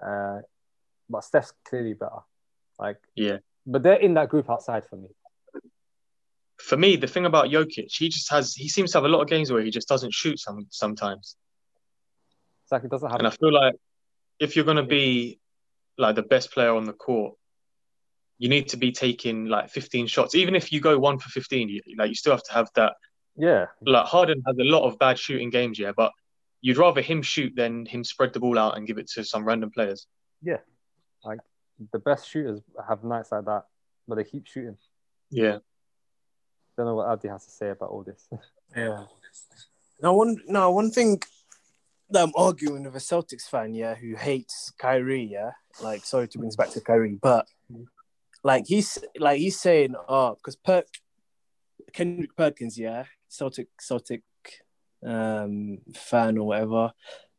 uh, but Steph's clearly better. Like Yeah. but they're in that group outside for me. For me, the thing about Jokic, he just has. He seems to have a lot of games where he just doesn't shoot some sometimes. Exactly, doesn't have. And I feel like if you're going to be like the best player on the court, you need to be taking like 15 shots. Even if you go one for 15, you, like you still have to have that. yeah, Like Harden has a lot of bad shooting games, yeah, but you'd rather him shoot than him spread the ball out and give it to some random players. Yeah, like the best shooters have nights like that, but they keep shooting. Yeah. Don't know what Abdi has to say about all this. Yeah. Now one now one thing that I'm arguing with a Celtics fan, yeah, who hates Kyrie, yeah. Like sorry to bring us back to Kyrie, but like he's like he's saying, oh, because Perk Kendrick Perkins, yeah, Celtic Celtic um fan or whatever.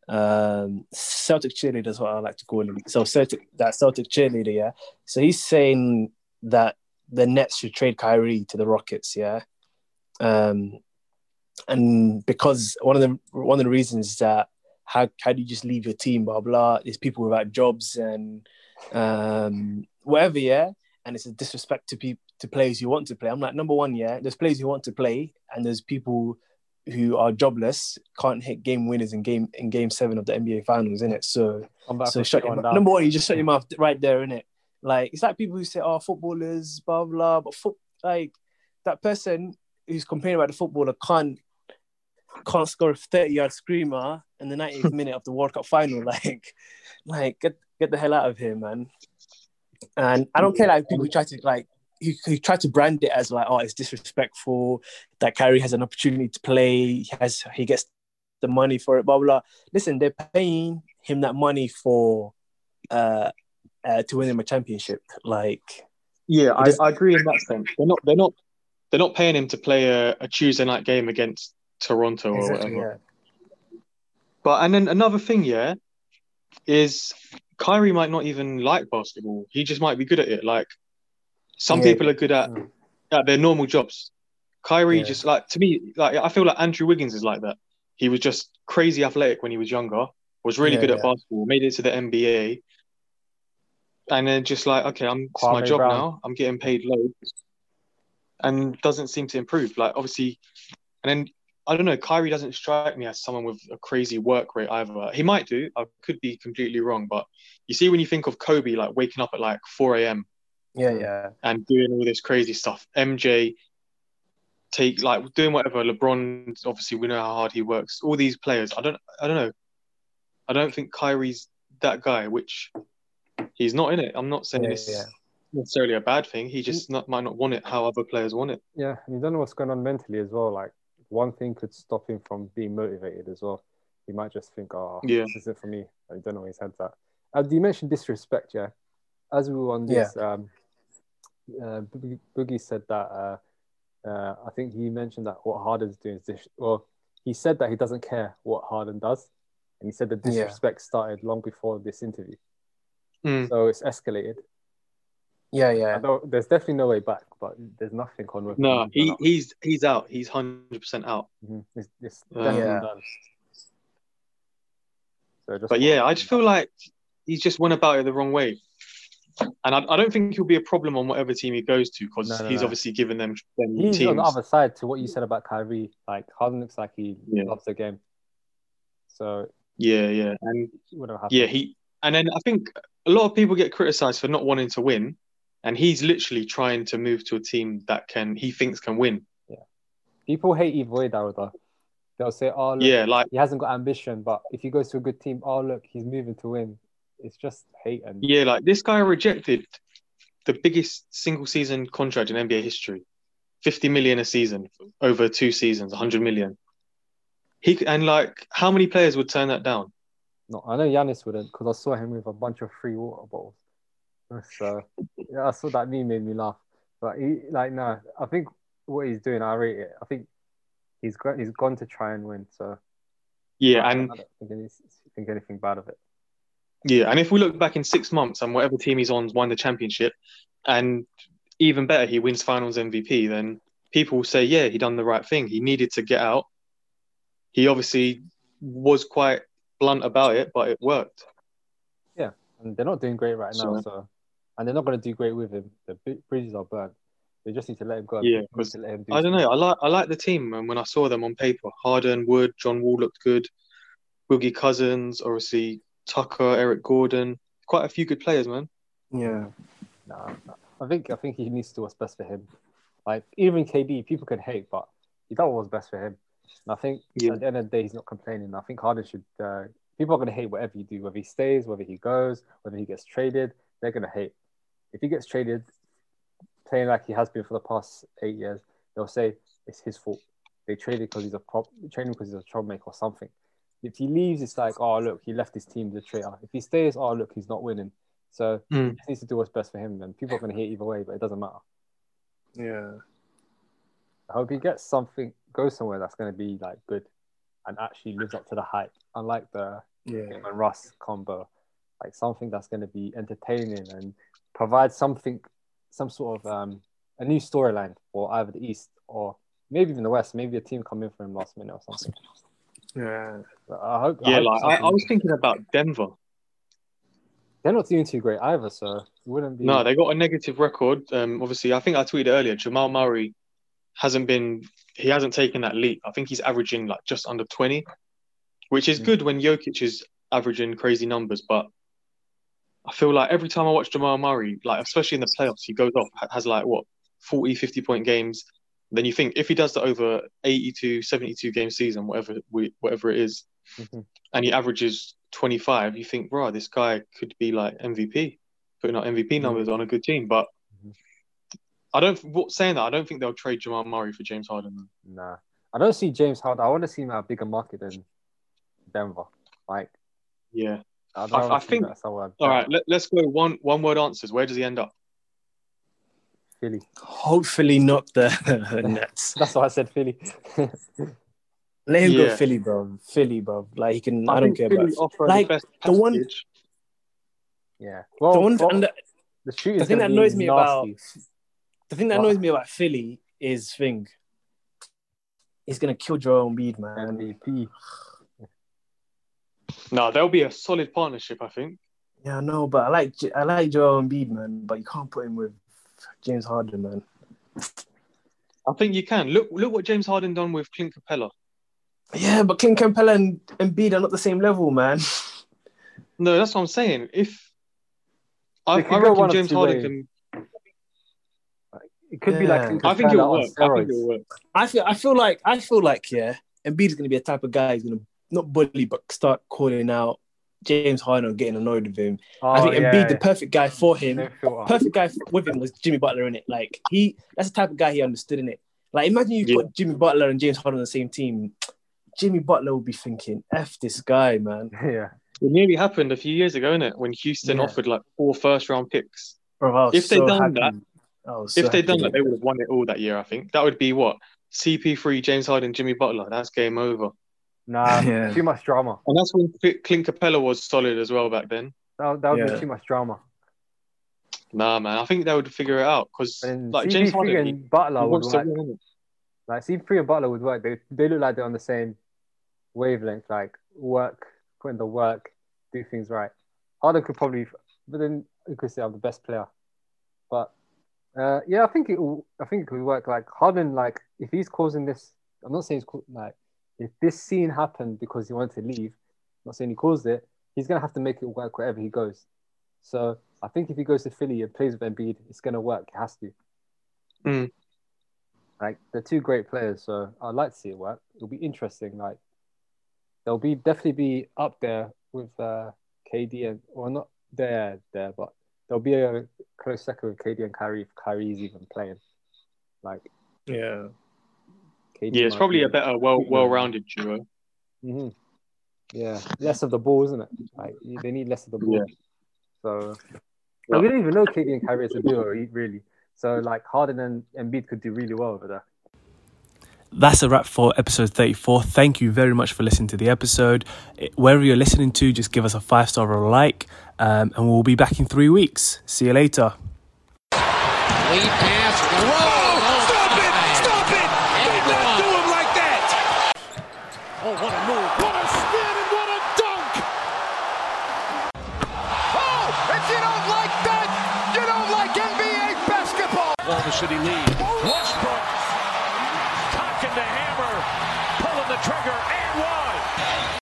Um Celtic cheerleader is what I like to call him. So Celtic that Celtic cheerleader, yeah. So he's saying that the Nets should trade Kyrie to the Rockets, yeah. Um and because one of the one of the reasons that how how do you just leave your team, blah blah. There's people without jobs and um, whatever, yeah. And it's a disrespect to people to players who want to play. I'm like number one, yeah. There's players who want to play, and there's people who are jobless, can't hit game winners in game in game seven of the NBA Finals, in it. So so shut your mouth. Number one, you just shut your mouth right there, innit? Like it's like people who say, "Oh, footballers, blah blah," but foot like that person who's complaining about the footballer can't can't score a thirty yard screamer in the 90th minute of the World Cup final. Like, like get get the hell out of here, man. And I don't care like people who try to like who, who try to brand it as like, oh, it's disrespectful that Kyrie has an opportunity to play. He has he gets the money for it, blah blah. blah. Listen, they're paying him that money for uh, uh to win him a championship. Like, Yeah, I, I agree in that sense. They're not they're not they're not paying him to play a, a Tuesday night game against Toronto or whatever. yeah. But and then another thing, yeah, is Kyrie might not even like basketball. He just might be good at it. Like some Yeah. people are good at, Mm. at their normal jobs. Kyrie Yeah. just like to me, like I feel like Andrew Wiggins is like that. He was just crazy athletic when he was younger, was really Yeah, good at basketball, made it to the NBA. And then just like, okay, I'm it's my job Brown. now. I'm getting paid loads. And doesn't seem to improve. Like obviously and then I don't know, Kyrie doesn't strike me as someone with a crazy work rate either. He might do. I could be completely wrong, but you see when you think of Kobe like waking up at like 4 a.m. Yeah, yeah. and doing all this crazy stuff. MJ take like doing whatever. LeBron, obviously, we know how hard he works. All these players, I don't, I don't know. I don't think Kyrie's that guy. Which he's not in it. I'm not saying Yeah, it's yeah. necessarily a bad thing. He just not, might not want it how other players want it. Yeah, and you don't know what's going on mentally as well. Like one thing could stop him from being motivated as well. He might just think, "Oh, Yeah. this isn't for me." I don't know where his head's at. Uh, you mentioned disrespect, yeah. As we were on this, um, uh, Boogie, Boogie said that. Uh, uh, I think he mentioned that what Harden's doing is dis- well, he said that he doesn't care what Harden does, and he said the Yeah. disrespect started long before this interview, Hmm. so it's escalated. Yeah, yeah. there's definitely no way back, but there's nothing on No, him. he, he's he's out. He's hundred percent out. Mhm. It's, it's definitely Yeah. done. So just But yeah, I just feel like he's just went about it the wrong way. and I, I don't think he'll be a problem on whatever team he goes to because No, no, he's no. obviously given them, them He's teams. on the other side to what you said about Kyrie. Like Harden looks like he Yeah. loves the game, so Yeah, yeah, and it would yeah, he and then I think a lot of people get criticized for not wanting to win, and he's literally trying to move to a team that can he thinks can win. Yeah, People hate either way, Daruda. They'll say, "Oh, look, Yeah, like he hasn't got ambition," but if he goes to a good team, oh look, he's moving to win. It's just hate and yeah, like this guy rejected the biggest single season contract in NBA history, fifty million a season over two seasons, hundred million. He and like how many players would turn that down? No, I know Giannis wouldn't because I saw him with a bunch of free water bottles. So uh, yeah, I saw that meme made me laugh. But he like no, I think what he's doing, I rate it. I think he's got he's gone to try and win. So Yeah, I, and I don't think, think anything bad of it. Yeah, and if we look back in six months and whatever team he's on won the championship, and even better, he wins Finals MVP, then people will say, yeah, he done the right thing. He needed to get out. He obviously was quite blunt about it, but it worked. Yeah, and they're not doing great right now. So- So and they're not going to do great with him. The bri- bridges are burned. They just need to let him go. Yeah, They need 'cause to let him do I don't something. know. I like I like the team, and when I saw them on paper, Harden, Wood, John Wall looked good. Boogie Cousins, obviously Tucker, Eric Gordon, quite a few good players, man. Yeah. Nah, I think I think he needs to do what's best for him. Like even KD, people can hate, but he done what's best for him. And I think Yeah. at the end of the day, he's not complaining. I think Harden should. Uh, people are going to hate whatever you do, whether he stays, whether he goes, whether he gets traded. They're going to hate. If he gets traded, playing like he has been for the past eight years, they'll say it's his fault. They traded because he's a prop, traded because he's a troublemaker or something. If he leaves, it's like, oh look, he left his team the traitor. If he stays, oh look, he's not winning. So Mm. he just needs to do what's best for him. And people are going to hate either way, but it doesn't matter. Yeah. I hope he gets something, goes somewhere that's going to be like good, and actually lives up to the hype. Unlike the Yeah. him and Russ combo, like something that's going to be entertaining and provide something, some sort of um, a new storyline for either the East or maybe even the West. Maybe a team come in for him last minute or something. Yeah. But I hope. I Yeah, hope like I, I was thinking about Denver. they're not doing too great either, so it wouldn't be. No, they got a negative record. Um, obviously, I think I tweeted earlier. Jamal Murray hasn't been. He hasn't taken that leap. I think he's averaging like just under twenty, which is Mm. good when Jokic is averaging crazy numbers. But I feel like every time I watch Jamal Murray, like especially in the playoffs, he goes off has like what 40, 50 point games. Then you think if he does that over 82, 72 game season, whatever we, whatever it is, Mhm. and he averages 25, you think, bro, this guy could be like MVP, putting up MVP numbers on a good team. But. I don't, what, saying that, I don't think they'll trade Jamal Murray for James Harden. though. Nah, I don't see James Harden. I want to see him at a bigger market than Denver. Like, Yeah. I, don't I- wanna I see think- that somewhere All right, let, let's go one one word answers. Where does he end up? Philly. Hopefully not the Nets. That's why I said Philly. Let him Yeah. go Philly, bro. Philly, bro. Like he can. I, I, don't care Philly about. like, the best the one- yeah. Well, the one. well, and the, the shooting. the thing that annoys me about the thing that What? annoys me about Philly is thing. He's gonna kill Joel Embiid, man. MVP. No, there'll be a solid partnership, I think. Yeah, I know, but I like J- I like Joel Embiid, man. But you can't put him with James Harden, man. I think you can. Look look what James Harden done with Clint Capela. Yeah, but Clint Capela and Embiid are not the same level, man. No, that's what I'm saying. If I, I reckon James two Harden ways. can It could be like I think it'll work. I think it'll work. I feel I feel like I feel like yeah, Embiid is gonna be a type of guy who's gonna not bully but start calling out James Harden or getting annoyed with him. I Oh, think yeah, Embiid, the perfect guy for him, No perfect guy with him was Jimmy Butler in it. Like he, that's the type of guy he understood in it. Like imagine you Yeah. put Jimmy Butler and James Harden on the same team. Jimmy Butler would be thinking, "F this guy, man." yeah. It nearly happened a few years ago, innit? When Houston Yeah. offered like four first round picks. Bro, I was If they'd so done happy. that- I was If they'd done that, they would have won it all that year, I think. That would be what? CP3, James Harden, Jimmy Butler. That's game over. Nah, Yeah. too much drama. And that's when Clint Capela was solid as well back then. That, that would Yeah. be too much drama. Nah, man. I think they would figure it out because like James CP3 Harden, he, and Butler he would work. Like CP3 and Butler would work. They they look like they're on the same wavelength. Like work, put in the work, do things right. Harden could probably but then you could say I'm the best player. But uh, yeah, I think it will. I think it could work. Like Harden, like if he's causing this, I'm not saying he's ca- like if this scene happened because he wanted to leave. I'm not saying he caused it. He's gonna have to make it work wherever he goes. So I think if he goes to Philly and plays with Embiid, it's gonna work. It has to. Mm. Like they're two great players, so I'd like to see it work. It'll be interesting. Like they'll be definitely be up there with uh, KD and well not there there, but there'll be a close second with KD and Kyrie if Kyrie's even playing. Like Yeah. KD Yeah, it's probably be- a better, well, well-rounded duo. Mhm. Yeah, less of the ball, isn't it? Like they need less of the ball. So and we don't even know KD and Kyrie as a duo, really. So like Harden and Embiid could do really well over there. That's a wrap for episode 34. Thank you very much for listening to the episode. Eh, Wherever you're listening to, just give us a five star or a like, um, and we'll be back in three weeks. See you later.